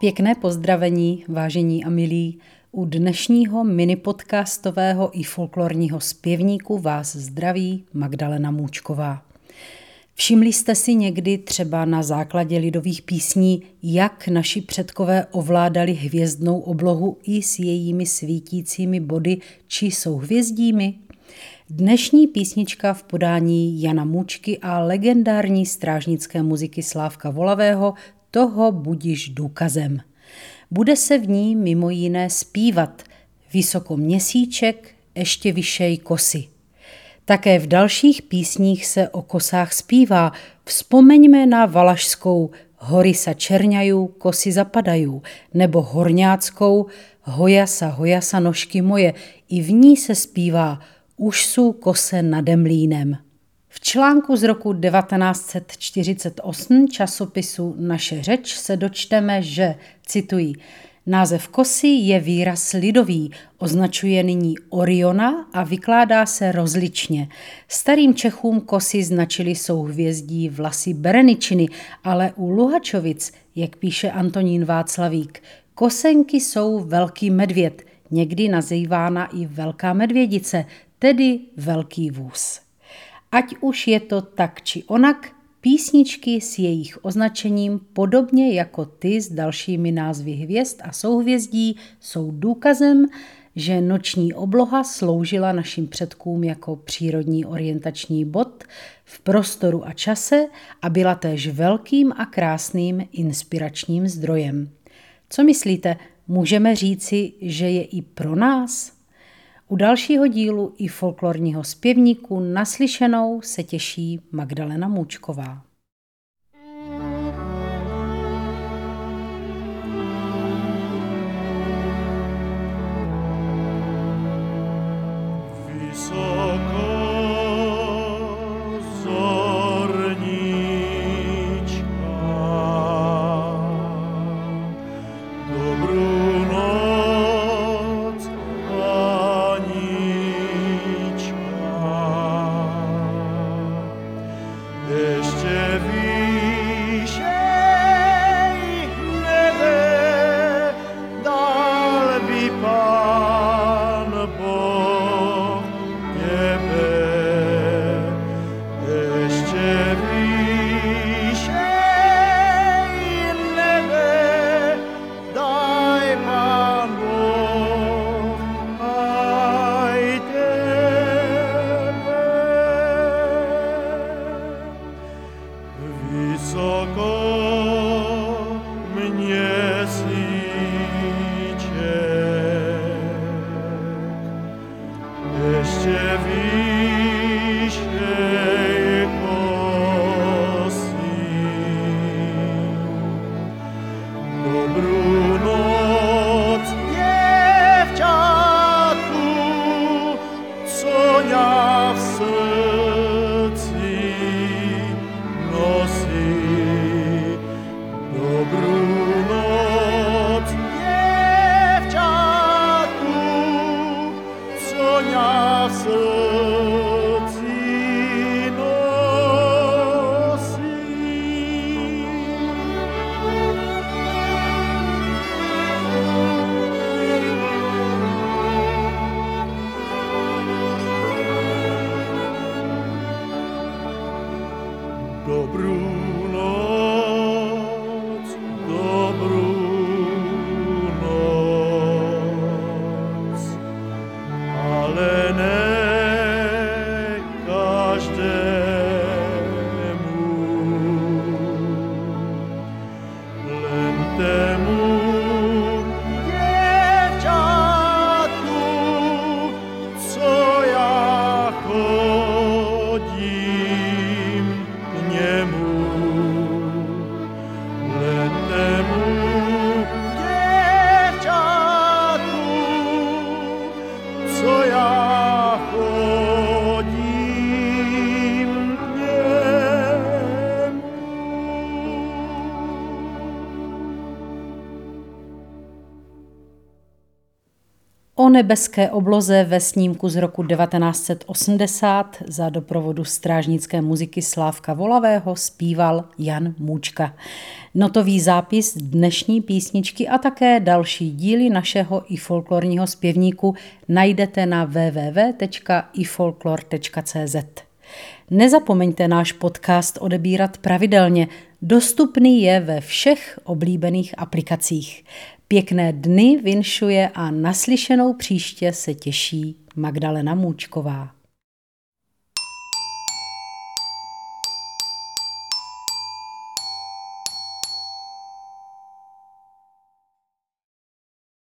Pěkné pozdravení, vážení a milí. U dnešního minipodcastového i folklorního zpěvníku vás zdraví Magdalena Můčková. Všimli jste si někdy třeba na základě lidových písní, jak naši předkové ovládali hvězdnou oblohu i s jejími svítícími body či souhvězdími? Dnešní písnička v podání Jana Mučky a legendární strážnické muziky Slávka Volavého toho budíš důkazem. Bude se v ní mimo jiné zpívat Vysoko měsíček, ještě vyšej kosy. Také v dalších písních se o kosách zpívá. Vzpomeňme na Valašskou Hory sa čerňajú, kosy zapadajú, nebo horňáckou Hojasa, hojasa nožky moje. I v ní se zpívá Už jsou kose nade mlínem. V článku z roku 1948 časopisu Naše řeč se dočteme, že, cituji, Název kosy je výraz lidový, označuje nyní Oriona a vykládá se rozličně. Starým Čechům kosy značili souhvězdí vlasy Bereničiny, ale u Luhačovic, jak píše Antonín Václavík, kosenky jsou velký medvěd, někdy nazývána i velká medvědice, tedy velký vůz. Ať už je to tak či onak, písničky s jejich označením, podobně jako ty s dalšími názvy hvězd a souhvězdí, jsou důkazem, že noční obloha sloužila našim předkům jako přírodní orientační bod v prostoru a čase a byla též velkým a krásným inspiračním zdrojem. Co myslíte, můžeme říci, že je i pro nás? U dalšího dílu i folklorního zpěvníku naslyšenou se těší Magdalena Můčková. Добру ноць, дівчатку, соня в серці носи. Nebeské obloze ve snímku z roku 1980 za doprovodu strážnické muziky Slávka Volavého zpíval Jan Můčka. Notový zápis dnešní písničky a také další díly našeho i folklorního zpěvníku najdete na www.ifolklor.cz. Nezapomeňte náš podcast odebírat pravidelně. Dostupný je ve všech oblíbených aplikacích. Pěkné dny vinšuje a naslyšenou příště se těší Magdalena Můčková.